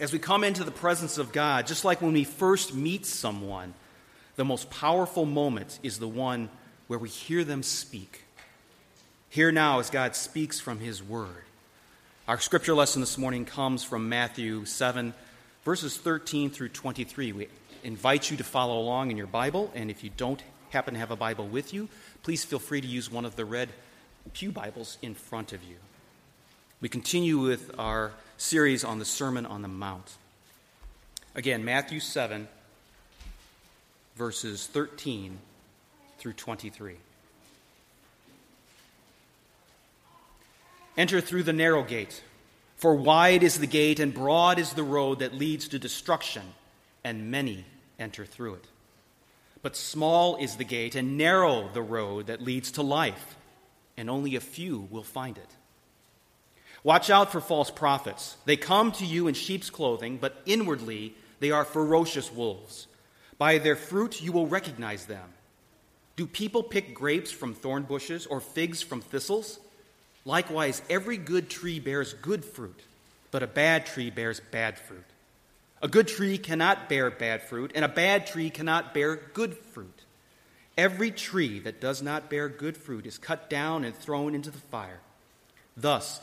As we come into the presence of God, just like when we first meet someone, the most powerful moment is the one where we hear them speak. Hear now as God speaks from His Word. Our scripture lesson this morning comes from Matthew 7, verses 13 through 23. We invite you to follow along in your Bible, and if you don't happen to have a Bible with you, please feel free to use one of the red Pew Bibles in front of you. We continue with our series on the Sermon on the Mount. Again, Matthew 7, verses 13 through 23. Enter through the narrow gate, for wide is the gate and broad is the road that leads to destruction, and many enter through it. But small is the gate and narrow the road that leads to life, and only a few will find it. Watch out for false prophets. They come to you in sheep's clothing, but inwardly they are ferocious wolves. By their fruit you will recognize them. Do people pick grapes from thorn bushes or figs from thistles? Likewise, every good tree bears good fruit, but a bad tree bears bad fruit. A good tree cannot bear bad fruit, and a bad tree cannot bear good fruit. Every tree that does not bear good fruit is cut down and thrown into the fire. Thus,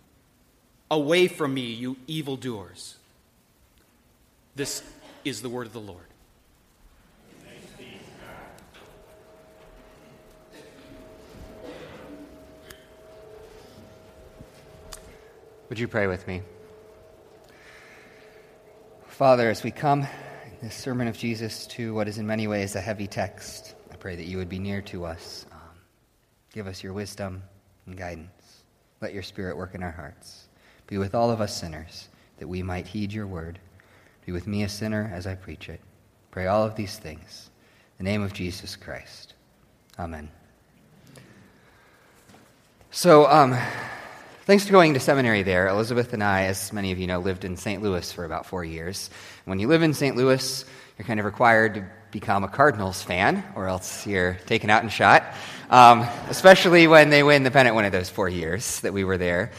Away from me, you evildoers. This is the word of the Lord. Would you pray with me? Father, as we come in this sermon of Jesus to what is in many ways a heavy text, I pray that you would be near to us. Um, give us your wisdom and guidance. Let your spirit work in our hearts. Be with all of us sinners, that we might heed your word. Be with me, a sinner, as I preach it. Pray all of these things. In the name of Jesus Christ. Amen. So, um, Thanks to going to seminary there, Elizabeth and I, as many of you know, lived in St. Louis for about four years. When you live in St. Louis, you're kind of required to become a Cardinals fan, or else you're taken out and shot, um, especially when they win the pennant one of those four years that we were there.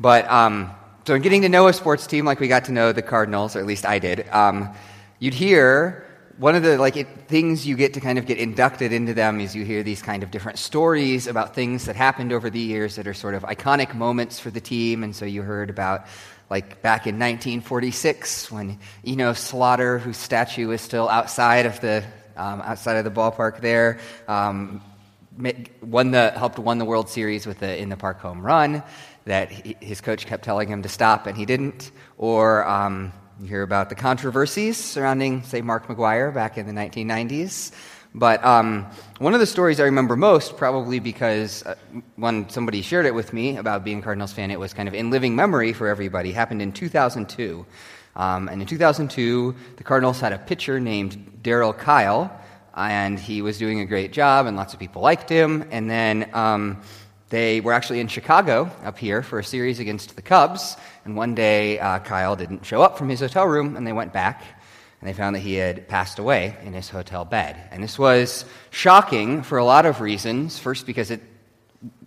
But um, so, in getting to know a sports team like we got to know the Cardinals, or at least I did, um, you'd hear one of the like it, things you get to kind of get inducted into them is you hear these kind of different stories about things that happened over the years that are sort of iconic moments for the team. And so you heard about like back in 1946 when Enos Slaughter whose statue is still outside of the um, outside of the ballpark there um, won the helped won the World Series with the in the park home run that he, his coach kept telling him to stop and he didn't or um, you hear about the controversies surrounding, say, Mark McGwire back in the 1990s. But um, one of the stories I remember most, probably because uh, when somebody shared it with me about being a Cardinals fan, it was kind of in living memory for everybody, happened in 2002. Um, and in 2002, the Cardinals had a pitcher named Darryl Kile, and he was doing a great job, and lots of people liked him. And then um, they were actually in Chicago up here for a series against the Cubs, and one day uh, Kile didn't show up from his hotel room, and they went back, and they found that he had passed away in his hotel bed. And this was shocking for a lot of reasons. First, because it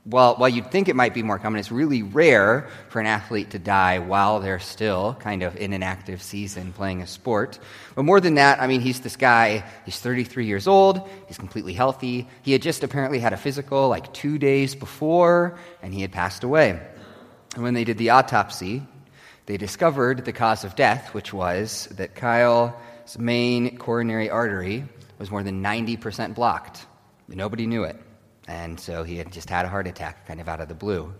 well, while you'd think it might be more common, it's really rare for an athlete to die while they're still kind of in an active season playing a sport. But more than that, I mean, he's this guy, he's 33 years old, he's completely healthy. He had just apparently had a physical like two days before, and he had passed away. And when they did the autopsy, they discovered the cause of death, which was that Kile's main coronary artery was more than 90% blocked. Nobody knew it. And so he had just had a heart attack kind of out of the blue.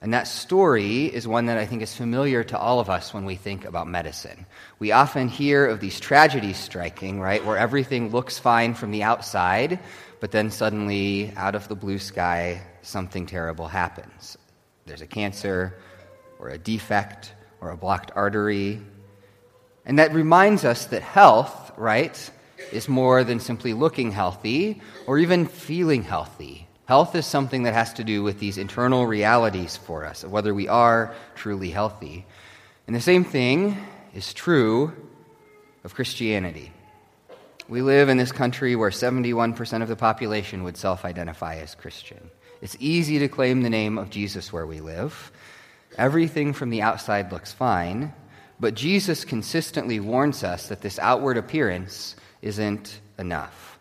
And that story is one that I think is familiar to all of us when we think about medicine. We often hear of these tragedies striking, right, where everything looks fine from the outside, but then suddenly, out of the blue sky, something terrible happens. There's a cancer, or a defect, or a blocked artery. And that reminds us that health, right, is more than simply looking healthy or even feeling healthy. Health is something that has to do with these internal realities for us, of whether we are truly healthy. And the same thing is true of Christianity. We live in this country where 71% of the population would self identify as Christian. It's easy to claim the name of Jesus where we live. Everything from the outside looks fine, but Jesus consistently warns us that this outward appearance isn't enough.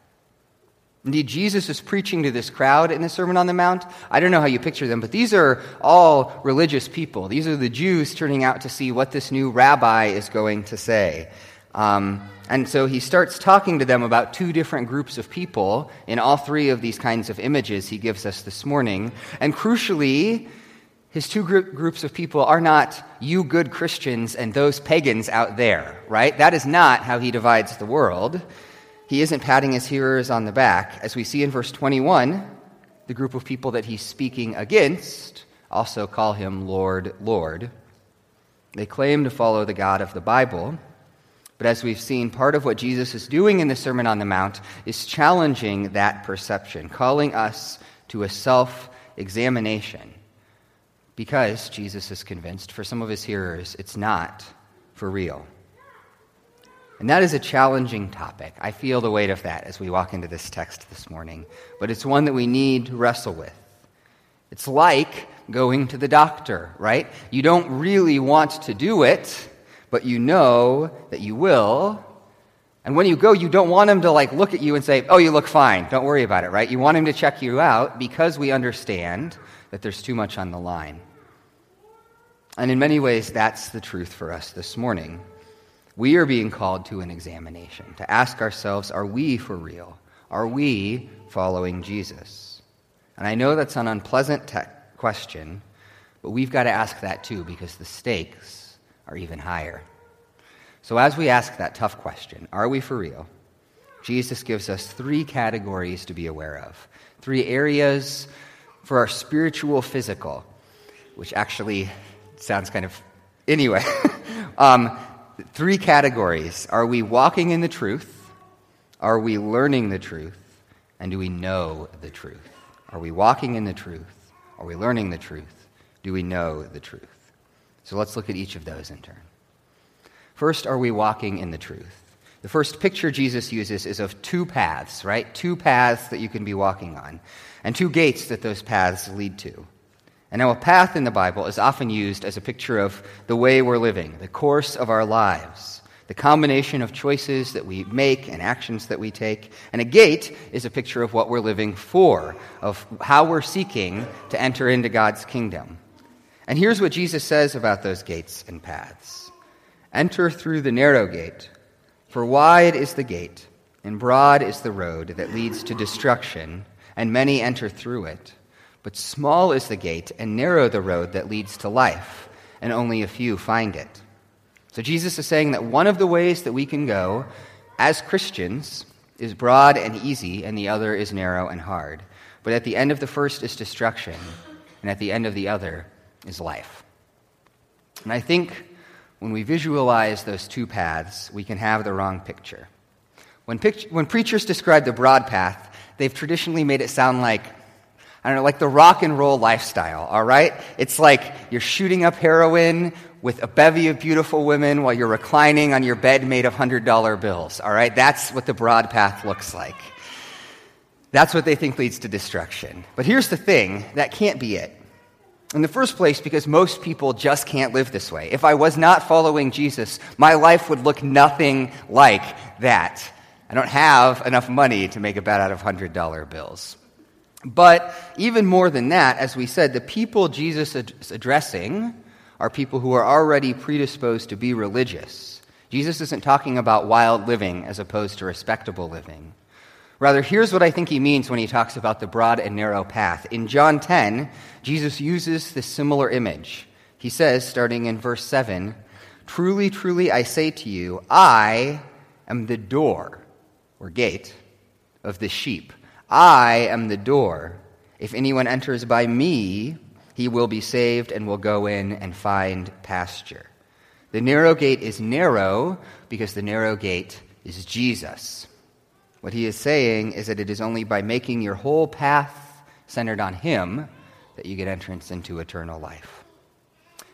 Indeed, Jesus is preaching to this crowd in the Sermon on the Mount. I don't know how you picture them, but these are all religious people. These are the Jews turning out to see what this new rabbi is going to say. Um, and so he starts talking to them about two different groups of people in all three of these kinds of images he gives us this morning. And crucially, his two groups of people are not you good Christians and those pagans out there, right? That is not how he divides the world. He isn't patting his hearers on the back. As we see in verse 21, the group of people that he's speaking against also call him Lord, Lord. They claim to follow the God of the Bible, but as we've seen, part of what Jesus is doing in the Sermon on the Mount is challenging that perception, calling us to a self examination. Because Jesus is convinced, for some of his hearers, it's not for real. And that is a challenging topic. I feel the weight of that as we walk into this text this morning. But it's one that we need to wrestle with. It's like going to the doctor, right? You don't really want to do it, but you know that you will. And when you go, you don't want him to like look at you and say, "Oh, you look fine. Don't worry about it," right? You want him to check you out because we understand that there's too much on the line. And in many ways, that's the truth for us this morning. We are being called to an examination, to ask ourselves, are we for real? Are we following Jesus? And I know that's an unpleasant te- question, but we've got to ask that too because the stakes are even higher. So, as we ask that tough question, are we for real? Jesus gives us three categories to be aware of, three areas for our spiritual physical, which actually sounds kind of. Anyway, um, three categories. Are we walking in the truth? Are we learning the truth? And do we know the truth? Are we walking in the truth? Are we learning the truth? Do we know the truth? So let's look at each of those in turn. First, are we walking in the truth? The first picture Jesus uses is of two paths, right? Two paths that you can be walking on, and two gates that those paths lead to. And now, a path in the Bible is often used as a picture of the way we're living, the course of our lives, the combination of choices that we make and actions that we take. And a gate is a picture of what we're living for, of how we're seeking to enter into God's kingdom. And here's what Jesus says about those gates and paths Enter through the narrow gate, for wide is the gate, and broad is the road that leads to destruction, and many enter through it. But small is the gate, and narrow the road that leads to life, and only a few find it. So Jesus is saying that one of the ways that we can go as Christians is broad and easy, and the other is narrow and hard. But at the end of the first is destruction, and at the end of the other is life. And I think when we visualize those two paths, we can have the wrong picture. When, when preachers describe the broad path, they've traditionally made it sound like, Don't know, like the rock and roll lifestyle, all right? It's like you're shooting up heroin with a bevy of beautiful women while you're reclining on your bed made of $100 bills, all right? That's what the broad path looks like. That's what they think leads to destruction. But here's the thing that can't be it. In the first place, because most people just can't live this way. If I was not following Jesus, my life would look nothing like that. I don't have enough money to make a bed out of $100 bills. But even more than that, as we said, the people Jesus is addressing are people who are already predisposed to be religious. Jesus isn't talking about wild living as opposed to respectable living. Rather, here's what I think he means when he talks about the broad and narrow path. In John 10, Jesus uses this similar image. He says, starting in verse 7, Truly, truly, I say to you, I am the door, or gate, of the sheep. I am the door. If anyone enters by me, he will be saved and will go in and find pasture. The narrow gate is narrow because the narrow gate is Jesus. What he is saying is that it is only by making your whole path centered on him that you get entrance into eternal life.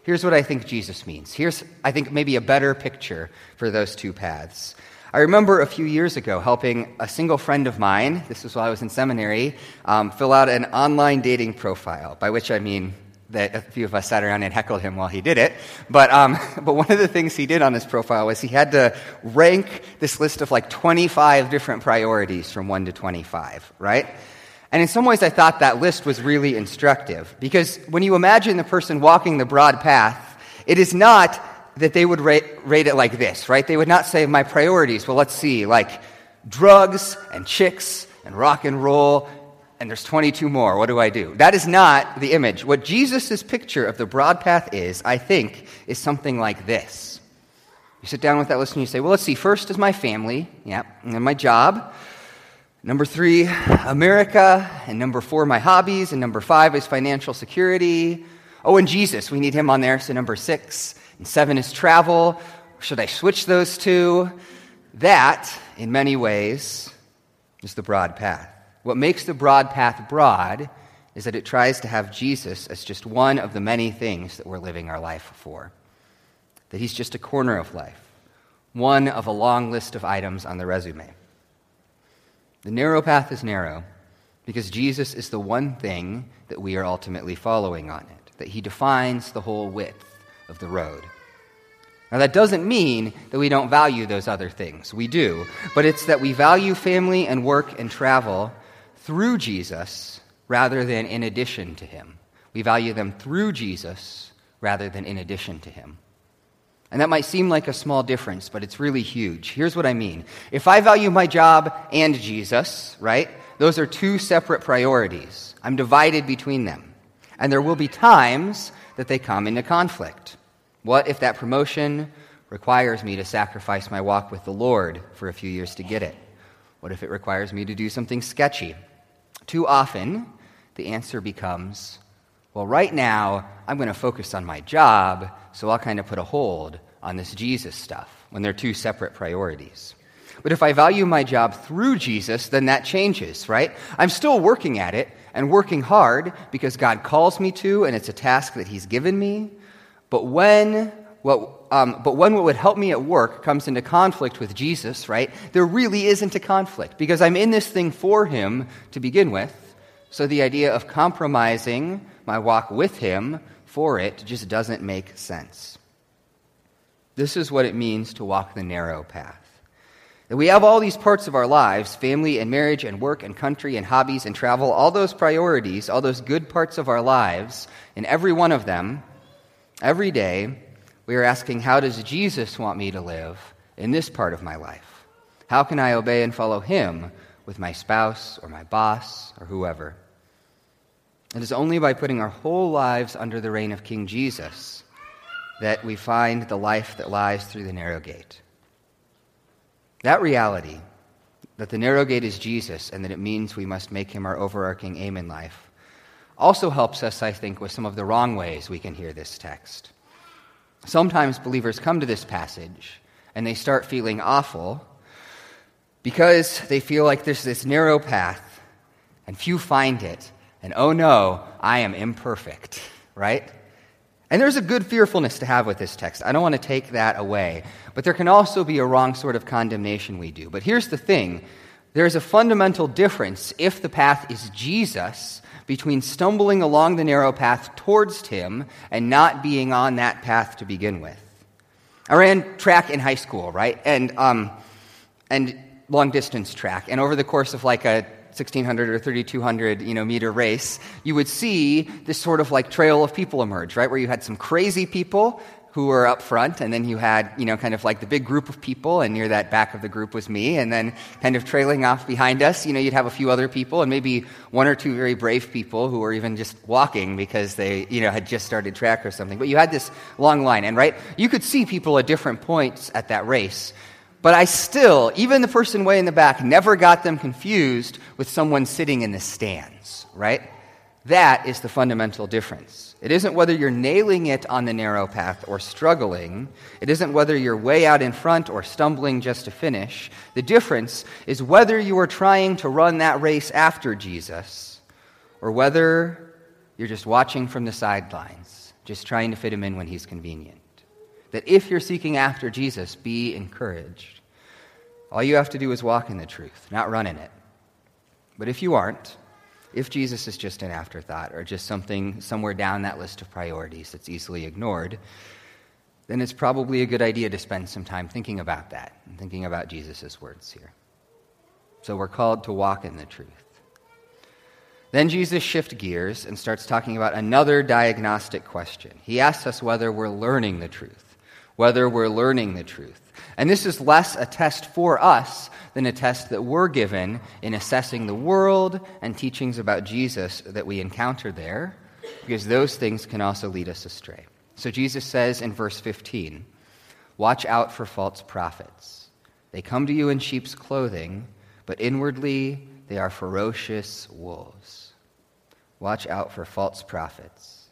Here's what I think Jesus means. Here's, I think, maybe a better picture for those two paths. I remember a few years ago helping a single friend of mine, this was while I was in seminary, um, fill out an online dating profile, by which I mean that a few of us sat around and heckled him while he did it. But, um, but one of the things he did on his profile was he had to rank this list of like 25 different priorities from 1 to 25, right? And in some ways, I thought that list was really instructive because when you imagine the person walking the broad path, it is not that they would rate, rate it like this, right? They would not say, My priorities, well, let's see, like drugs and chicks and rock and roll, and there's 22 more. What do I do? That is not the image. What Jesus' picture of the broad path is, I think, is something like this. You sit down with that list and you say, Well, let's see, first is my family, yeah, and then my job. Number three, America. And number four, my hobbies. And number five is financial security. Oh, and Jesus, we need him on there. So number six. And seven is travel. Should I switch those two? That, in many ways, is the broad path. What makes the broad path broad is that it tries to have Jesus as just one of the many things that we're living our life for. That he's just a corner of life, one of a long list of items on the resume. The narrow path is narrow because Jesus is the one thing that we are ultimately following on it, that he defines the whole width of the road. Now, that doesn't mean that we don't value those other things. We do. But it's that we value family and work and travel through Jesus rather than in addition to him. We value them through Jesus rather than in addition to him. And that might seem like a small difference, but it's really huge. Here's what I mean. If I value my job and Jesus, right, those are two separate priorities. I'm divided between them. And there will be times that they come into conflict. What if that promotion requires me to sacrifice my walk with the Lord for a few years to get it? What if it requires me to do something sketchy? Too often, the answer becomes well, right now, I'm going to focus on my job, so I'll kind of put a hold on this Jesus stuff when they're two separate priorities. But if I value my job through Jesus, then that changes, right? I'm still working at it and working hard because God calls me to, and it's a task that He's given me. But when what, um, but when what would help me at work comes into conflict with Jesus, right, there really isn't a conflict because I'm in this thing for Him to begin with. So the idea of compromising my walk with Him for it just doesn't make sense. This is what it means to walk the narrow path. That we have all these parts of our lives family and marriage and work and country and hobbies and travel, all those priorities, all those good parts of our lives, and every one of them, every day, we are asking, How does Jesus want me to live in this part of my life? How can I obey and follow Him with my spouse or my boss or whoever? It is only by putting our whole lives under the reign of King Jesus that we find the life that lies through the narrow gate. That reality, that the narrow gate is Jesus and that it means we must make him our overarching aim in life, also helps us, I think, with some of the wrong ways we can hear this text. Sometimes believers come to this passage and they start feeling awful because they feel like there's this narrow path and few find it and oh no, I am imperfect, right? And there's a good fearfulness to have with this text. I don't want to take that away. But there can also be a wrong sort of condemnation we do. But here's the thing there's a fundamental difference if the path is Jesus between stumbling along the narrow path towards Him and not being on that path to begin with. I ran track in high school, right? And, um, and long distance track. And over the course of like a 1600 or 3200 you know, meter race, you would see this sort of like trail of people emerge, right? Where you had some crazy people who were up front, and then you had, you know, kind of like the big group of people, and near that back of the group was me, and then kind of trailing off behind us, you know, you'd have a few other people, and maybe one or two very brave people who were even just walking because they, you know, had just started track or something. But you had this long line, and right, you could see people at different points at that race. But I still, even the person way in the back, never got them confused with someone sitting in the stands, right? That is the fundamental difference. It isn't whether you're nailing it on the narrow path or struggling. It isn't whether you're way out in front or stumbling just to finish. The difference is whether you are trying to run that race after Jesus or whether you're just watching from the sidelines, just trying to fit him in when he's convenient. That if you're seeking after Jesus, be encouraged. All you have to do is walk in the truth, not run in it. But if you aren't, if Jesus is just an afterthought or just something somewhere down that list of priorities that's easily ignored, then it's probably a good idea to spend some time thinking about that and thinking about Jesus' words here. So we're called to walk in the truth. Then Jesus shifts gears and starts talking about another diagnostic question. He asks us whether we're learning the truth, whether we're learning the truth. And this is less a test for us than a test that we're given in assessing the world and teachings about Jesus that we encounter there, because those things can also lead us astray. So Jesus says in verse 15, Watch out for false prophets. They come to you in sheep's clothing, but inwardly they are ferocious wolves. Watch out for false prophets.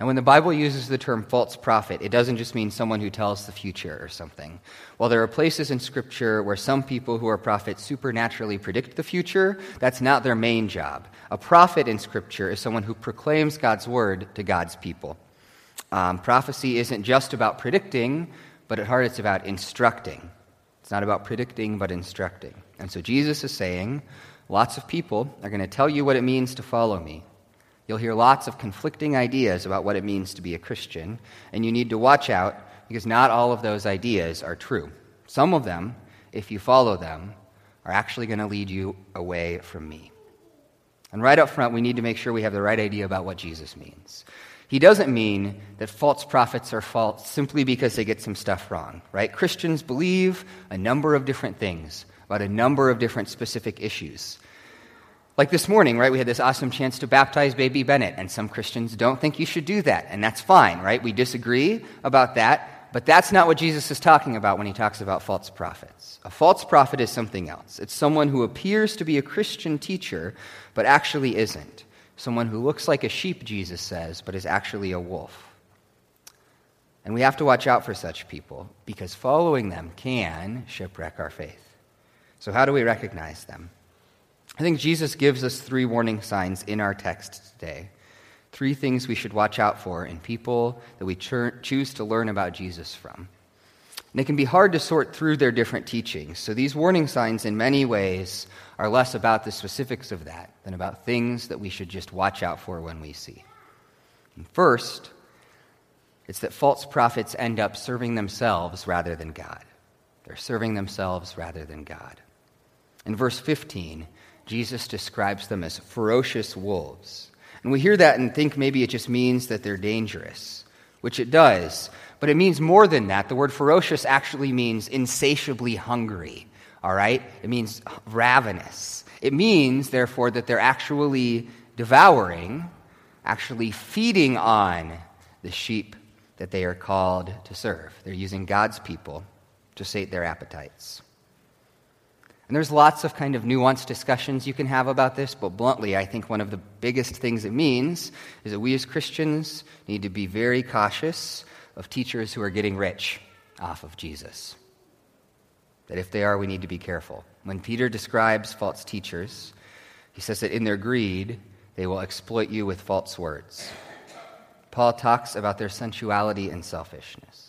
And when the Bible uses the term false prophet, it doesn't just mean someone who tells the future or something. While there are places in Scripture where some people who are prophets supernaturally predict the future, that's not their main job. A prophet in Scripture is someone who proclaims God's word to God's people. Um, prophecy isn't just about predicting, but at heart it's about instructing. It's not about predicting, but instructing. And so Jesus is saying, lots of people are going to tell you what it means to follow me. You'll hear lots of conflicting ideas about what it means to be a Christian, and you need to watch out because not all of those ideas are true. Some of them, if you follow them, are actually going to lead you away from me. And right up front, we need to make sure we have the right idea about what Jesus means. He doesn't mean that false prophets are false simply because they get some stuff wrong, right? Christians believe a number of different things about a number of different specific issues. Like this morning, right, we had this awesome chance to baptize baby Bennett, and some Christians don't think you should do that, and that's fine, right? We disagree about that, but that's not what Jesus is talking about when he talks about false prophets. A false prophet is something else. It's someone who appears to be a Christian teacher, but actually isn't. Someone who looks like a sheep, Jesus says, but is actually a wolf. And we have to watch out for such people because following them can shipwreck our faith. So, how do we recognize them? I think Jesus gives us three warning signs in our text today. Three things we should watch out for in people that we choose to learn about Jesus from. And it can be hard to sort through their different teachings. So these warning signs, in many ways, are less about the specifics of that than about things that we should just watch out for when we see. And first, it's that false prophets end up serving themselves rather than God. They're serving themselves rather than God. In verse 15, Jesus describes them as ferocious wolves. And we hear that and think maybe it just means that they're dangerous, which it does. But it means more than that. The word ferocious actually means insatiably hungry, all right? It means ravenous. It means, therefore, that they're actually devouring, actually feeding on the sheep that they are called to serve. They're using God's people to sate their appetites. And there's lots of kind of nuanced discussions you can have about this, but bluntly, I think one of the biggest things it means is that we as Christians need to be very cautious of teachers who are getting rich off of Jesus. That if they are, we need to be careful. When Peter describes false teachers, he says that in their greed, they will exploit you with false words. Paul talks about their sensuality and selfishness.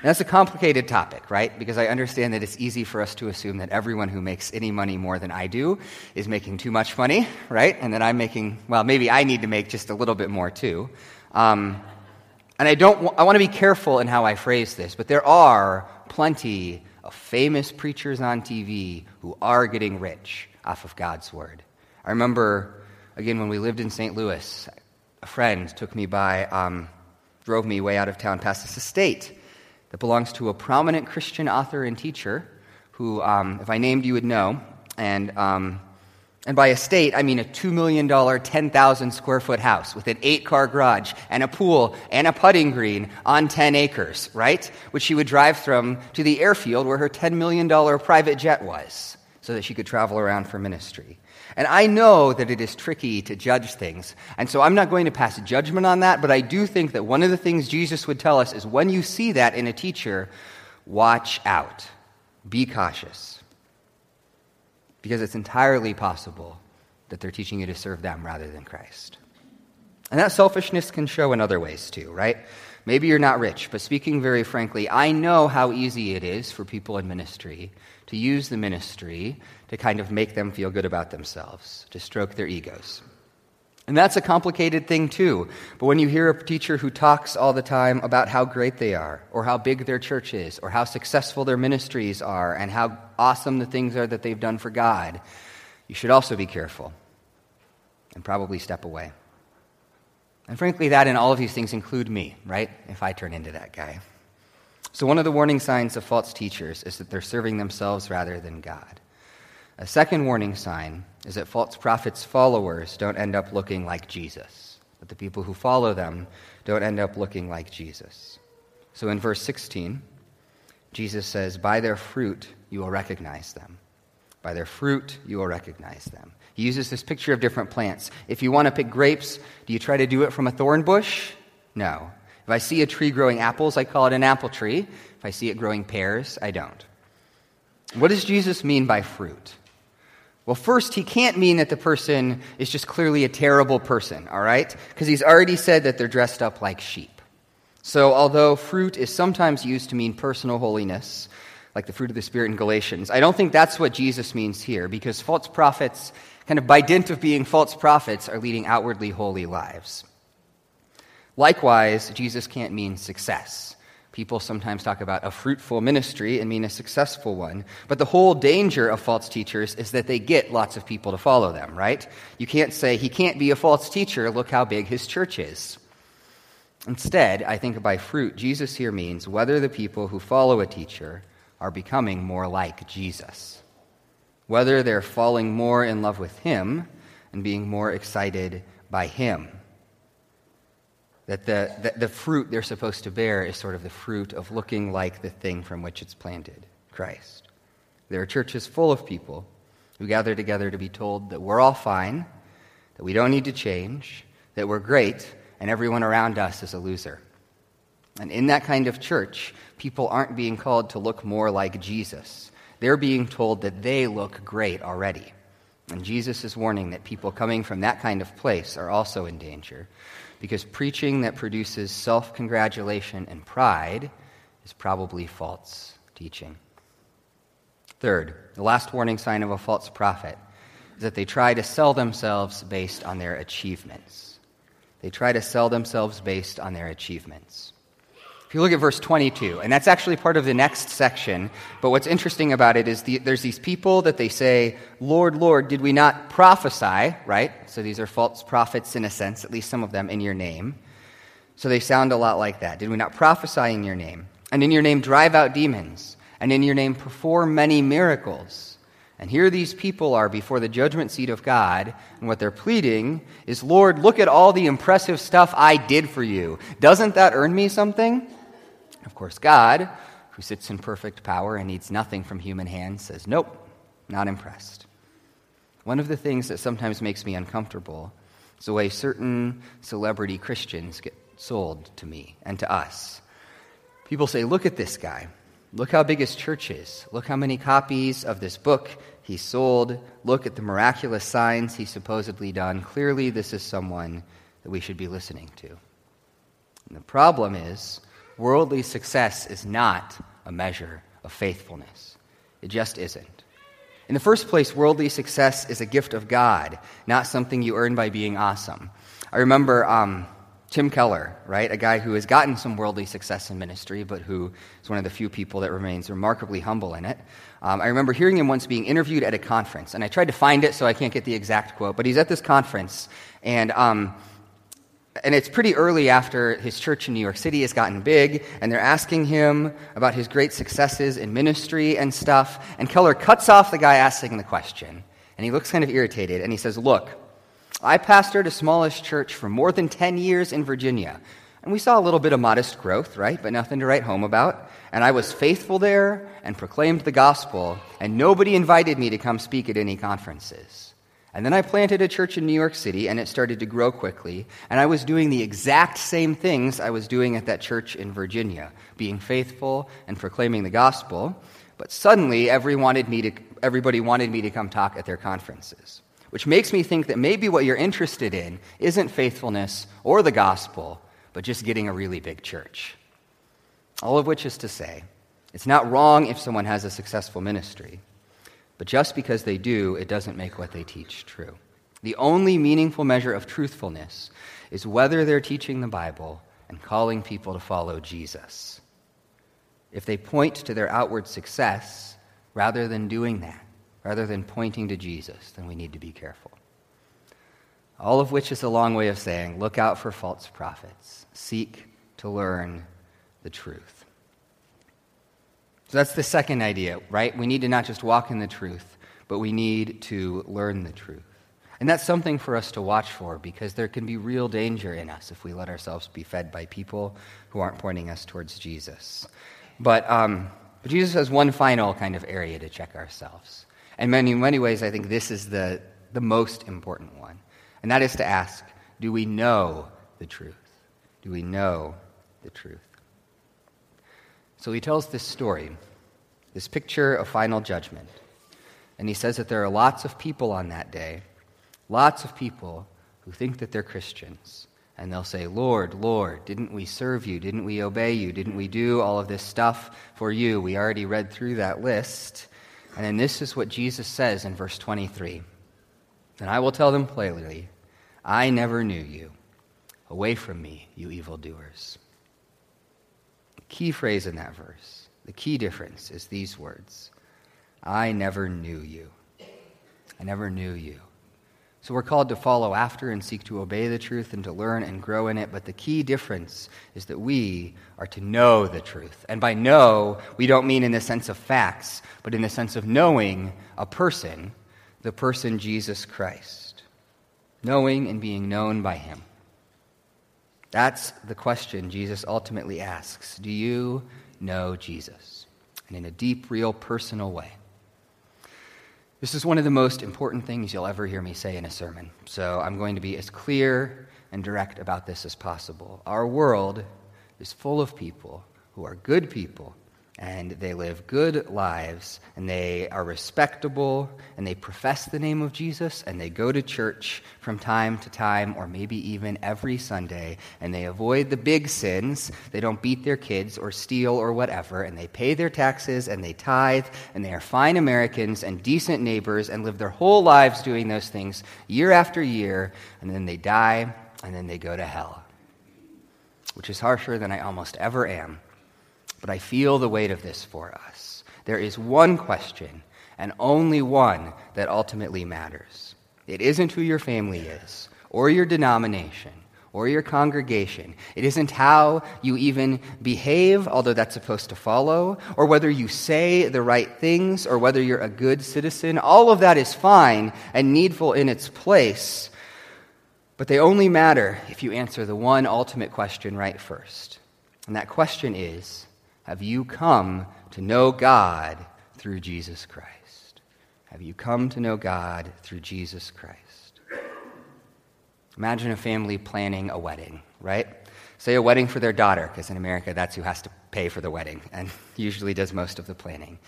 That's a complicated topic, right? Because I understand that it's easy for us to assume that everyone who makes any money more than I do is making too much money, right? And that I'm making, well, maybe I need to make just a little bit more too. Um, and I don't, I want to be careful in how I phrase this, but there are plenty of famous preachers on TV who are getting rich off of God's word. I remember, again, when we lived in St. Louis, a friend took me by, um, drove me way out of town past this estate that belongs to a prominent Christian author and teacher who, um, if I named, you would know. And, um, and by estate, I mean a $2 million, 10,000 square foot house with an eight car garage and a pool and a putting green on 10 acres, right? Which she would drive from to the airfield where her $10 million private jet was. so that she could travel around for ministry. And I know that it is tricky to judge things. And so I'm not going to pass judgment on that, but I do think that one of the things Jesus would tell us is when you see that in a teacher, watch out. Be cautious. Because it's entirely possible that they're teaching you to serve them rather than Christ. And that selfishness can show in other ways too, right? Maybe you're not rich, but speaking very frankly, I know how easy it is for people in ministry to use the ministry to kind of make them feel good about themselves, to stroke their egos. And that's a complicated thing, too. But when you hear a teacher who talks all the time about how great they are, or how big their church is, or how successful their ministries are, and how awesome the things are that they've done for God, you should also be careful and probably step away. And frankly, that and all of these things include me, right? If I turn into that guy. So, one of the warning signs of false teachers is that they're serving themselves rather than God. A second warning sign is that false prophets' followers don't end up looking like Jesus, but the people who follow them don't end up looking like Jesus. So in verse 16, Jesus says, By their fruit you will recognize them. By their fruit you will recognize them. He uses this picture of different plants. If you want to pick grapes, do you try to do it from a thorn bush? No. If I see a tree growing apples, I call it an apple tree. If I see it growing pears, I don't. What does Jesus mean by fruit? Well, first, he can't mean that the person is just clearly a terrible person, all right? Because he's already said that they're dressed up like sheep. So, although fruit is sometimes used to mean personal holiness, like the fruit of the Spirit in Galatians, I don't think that's what Jesus means here, because false prophets, kind of by dint of being false prophets, are leading outwardly holy lives. Likewise, Jesus can't mean success. People sometimes talk about a fruitful ministry and mean a successful one. But the whole danger of false teachers is that they get lots of people to follow them, right? You can't say, he can't be a false teacher, look how big his church is. Instead, I think by fruit, Jesus here means whether the people who follow a teacher are becoming more like Jesus, whether they're falling more in love with him and being more excited by him that the, the, the, fruit they're supposed to bear is sort of the fruit of looking like the thing from which it's planted Christ. There are churches full of people who gather together to be told that we're all fine, that we don't need to change, that we're great, and everyone around us is a loser. And in that kind of church, people aren't being called to look more like Jesus. They're being told that they look great already. And Jesus is warning that people coming from that kind of place are also in danger because preaching that produces self congratulation and pride is probably false teaching. Third, the last warning sign of a false prophet is that they try to sell themselves based on their achievements. They try to sell themselves based on their achievements. If you look at verse 22, and that's actually part of the next section, but what's interesting about it is the, there's these people that they say, Lord, Lord, did we not prophesy, right? So these are false prophets in a sense, at least some of them in your name. So they sound a lot like that. Did we not prophesy in your name? And in your name drive out demons? And in your name perform many miracles? And here these people are before the judgment seat of God, and what they're pleading is, Lord, look at all the impressive stuff I did for you. Doesn't that earn me something? Of course, God, who sits in perfect power and needs nothing from human hands, says, Nope, not impressed. One of the things that sometimes makes me uncomfortable is the way certain celebrity Christians get sold to me and to us. People say, Look at this guy. Look how big his church is. Look how many copies of this book he sold. Look at the miraculous signs he's supposedly done. Clearly, this is someone that we should be listening to. And the problem is, Worldly success is not a measure of faithfulness. It just isn't. In the first place, worldly success is a gift of God, not something you earn by being awesome. I remember um, Tim Keller, right? A guy who has gotten some worldly success in ministry, but who is one of the few people that remains remarkably humble in it. Um, I remember hearing him once being interviewed at a conference, and I tried to find it so I can't get the exact quote, but he's at this conference, and um, and it's pretty early after his church in New York City has gotten big, and they're asking him about his great successes in ministry and stuff. And Keller cuts off the guy asking the question, and he looks kind of irritated, and he says, Look, I pastored a smallish church for more than 10 years in Virginia, and we saw a little bit of modest growth, right? But nothing to write home about. And I was faithful there and proclaimed the gospel, and nobody invited me to come speak at any conferences. And then I planted a church in New York City, and it started to grow quickly. And I was doing the exact same things I was doing at that church in Virginia, being faithful and proclaiming the gospel. But suddenly, wanted to, everybody wanted me to come talk at their conferences, which makes me think that maybe what you're interested in isn't faithfulness or the gospel, but just getting a really big church. All of which is to say, it's not wrong if someone has a successful ministry, but just because they do, it doesn't make what they teach true. The only meaningful measure of truthfulness is whether they're teaching the Bible and calling people to follow Jesus. If they point to their outward success rather than doing that, rather than pointing to Jesus, then we need to be careful. All of which is a long way of saying look out for false prophets, seek to learn the truth. So that's the second idea, right? We need to not just walk in the truth, but we need to learn the truth. And that's something for us to watch for because there can be real danger in us if we let ourselves be fed by people who aren't pointing us towards Jesus. But, um, but Jesus has one final kind of area to check ourselves. And many, in many ways, I think this is the, the most important one. And that is to ask do we know the truth? Do we know the truth? So he tells this story, this picture of final judgment. And he says that there are lots of people on that day, lots of people who think that they're Christians. And they'll say, Lord, Lord, didn't we serve you? Didn't we obey you? Didn't we do all of this stuff for you? We already read through that list. And then this is what Jesus says in verse 23 And I will tell them plainly, I never knew you. Away from me, you evildoers key phrase in that verse, the key difference is these words I never knew you. I never knew you. So we're called to follow after and seek to obey the truth and to learn and grow in it. But the key difference is that we are to know the truth. And by know, we don't mean in the sense of facts, but in the sense of knowing a person, the person Jesus Christ. Knowing and being known by him. That's the question Jesus ultimately asks Do you know Jesus? And in a deep, real, personal way. This is one of the most important things you'll ever hear me say in a sermon. So I'm going to be as clear and direct about this as possible. Our world is full of people who are good people and they live good lives, and they are respectable, and they profess the name of Jesus, and they go to church from time to time, or maybe even every Sunday, and they avoid the big sins. They don't beat their kids or steal or whatever, and they pay their taxes, and they tithe, and they are fine Americans and decent neighbors, and live their whole lives doing those things year after year, and then they die, and then they go to hell, which is harsher than I almost ever am but I feel the weight of this for us. There is one question, and only one, that ultimately matters. It isn't who your family is, or your denomination, or your congregation. It isn't how you even behave, although that's supposed to follow, or whether you say the right things, or whether you're a good citizen. All of that is fine and needful in its place, but they only matter if you answer the one ultimate question right first. And that question is have you come to know God through Jesus Christ? Have you come to know God through Jesus Christ? Imagine a family planning a wedding, right? Say a wedding for their daughter, because in America, that's who has to pay for the wedding and usually does most of the planning.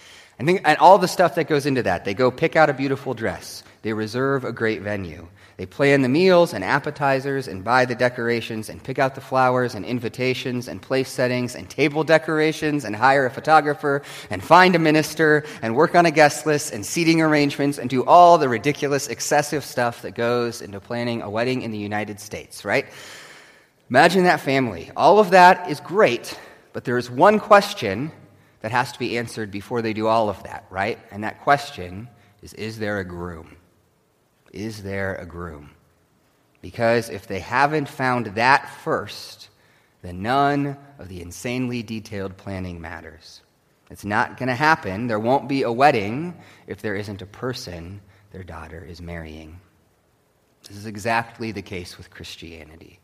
And, and all the stuff that goes into that. They go pick out a beautiful dress, they reserve a great venue, they plan the meals and appetizers and buy the decorations and pick out the flowers and invitations and place settings and table decorations and hire a photographer and find a minister and work on a guest list and seating arrangements and do all the ridiculous, excessive stuff that goes into planning a wedding in the United States, right? Imagine that family. All of that is great, but there is one question that has to be answered before they do all of that, right? And that question is Is there a groom? Is there a groom? Because if they haven't found that first, then none of the insanely detailed planning matters. It's not going to happen. There won't be a wedding if there isn't a person their daughter is marrying. This is exactly the case with Christianity.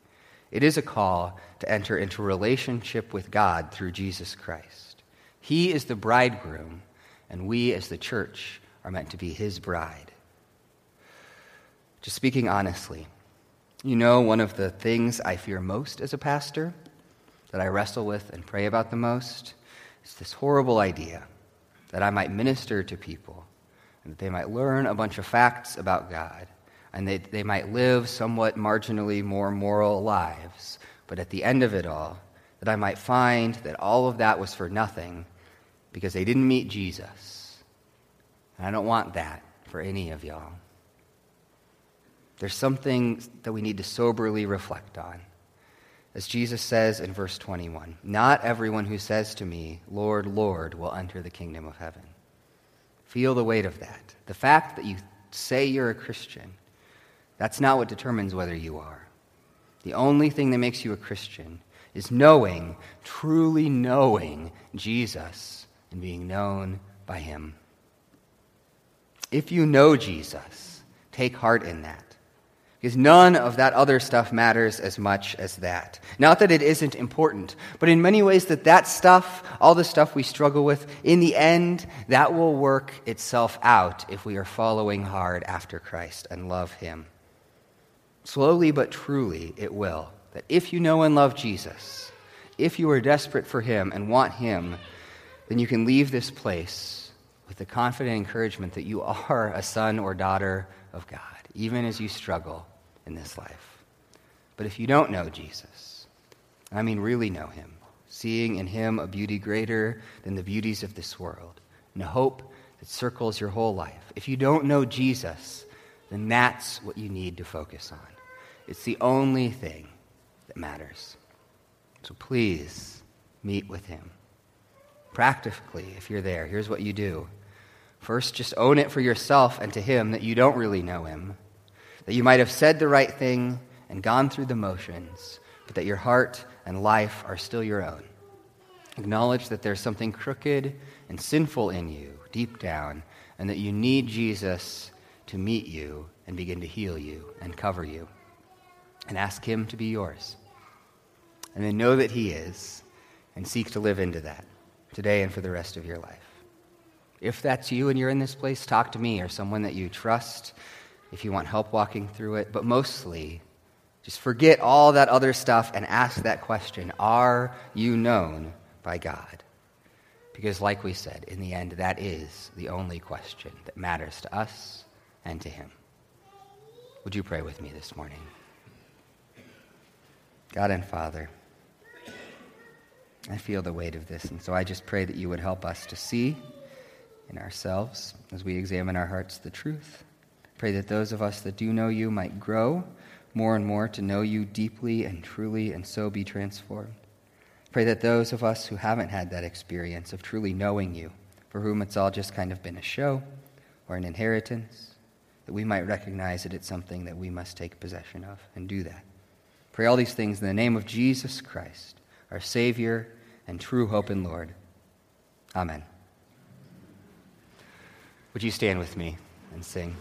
It is a call to enter into relationship with God through Jesus Christ. He is the bridegroom, and we as the church are meant to be his bride. Just speaking honestly, you know, one of the things I fear most as a pastor, that I wrestle with and pray about the most, is this horrible idea that I might minister to people and that they might learn a bunch of facts about God and they, they might live somewhat marginally more moral lives. But at the end of it all, that I might find that all of that was for nothing because they didn't meet Jesus. And I don't want that for any of y'all. There's something that we need to soberly reflect on. As Jesus says in verse 21 Not everyone who says to me, Lord, Lord, will enter the kingdom of heaven. Feel the weight of that. The fact that you say you're a Christian, that's not what determines whether you are. The only thing that makes you a Christian is knowing, truly knowing Jesus and being known by him. If you know Jesus, take heart in that. Because none of that other stuff matters as much as that. Not that it isn't important, but in many ways, that that stuff, all the stuff we struggle with, in the end, that will work itself out if we are following hard after Christ and love Him. Slowly but truly, it will. That if you know and love Jesus, if you are desperate for Him and want Him, then you can leave this place with the confident encouragement that you are a son or daughter of God even as you struggle in this life. But if you don't know Jesus, I mean really know him, seeing in him a beauty greater than the beauties of this world, and a hope that circles your whole life, if you don't know Jesus, then that's what you need to focus on. It's the only thing that matters. So please meet with him. Practically, if you're there, here's what you do. First, just own it for yourself and to him that you don't really know him that you might have said the right thing and gone through the motions, but that your heart and life are still your own. Acknowledge that there's something crooked and sinful in you deep down, and that you need Jesus to meet you and begin to heal you and cover you. And ask Him to be yours. And then know that He is, and seek to live into that today and for the rest of your life. If that's you and you're in this place, talk to me or someone that you trust if you want help walking through it. But mostly, just forget all that other stuff and ask that question Are you known by God? Because, like we said, in the end, that is the only question that matters to us and to Him. Would you pray with me this morning? God and Father, I feel the weight of this, and so I just pray that you would help us to see in ourselves as we examine our hearts the truth. Pray that those of us that do know you might grow more and more to know you deeply and truly and so be transformed. Pray that those of us who haven't had that experience of truly knowing you, for whom it's all just kind of been a show or an inheritance, that we might recognize that it's something that we must take possession of and do that. Pray all these things in the name of Jesus Christ, our Savior and true hope in Lord. Amen. Would you stand with me and sing?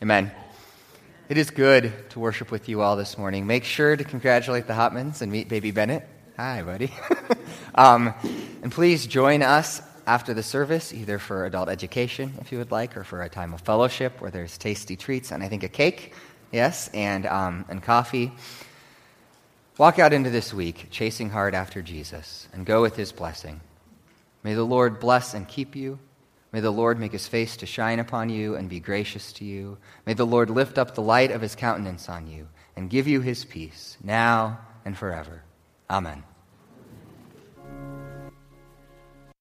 Amen. It is good to worship with you all this morning. Make sure to congratulate the Hotmans and meet baby Bennett. Hi, buddy. um, and please join us after the service, either for adult education, if you would like, or for a time of fellowship where there's tasty treats and I think a cake, yes, and, um, and coffee. Walk out into this week chasing hard after Jesus and go with his blessing. May the Lord bless and keep you. May the Lord make his face to shine upon you and be gracious to you. May the Lord lift up the light of his countenance on you and give you his peace, now and forever. Amen.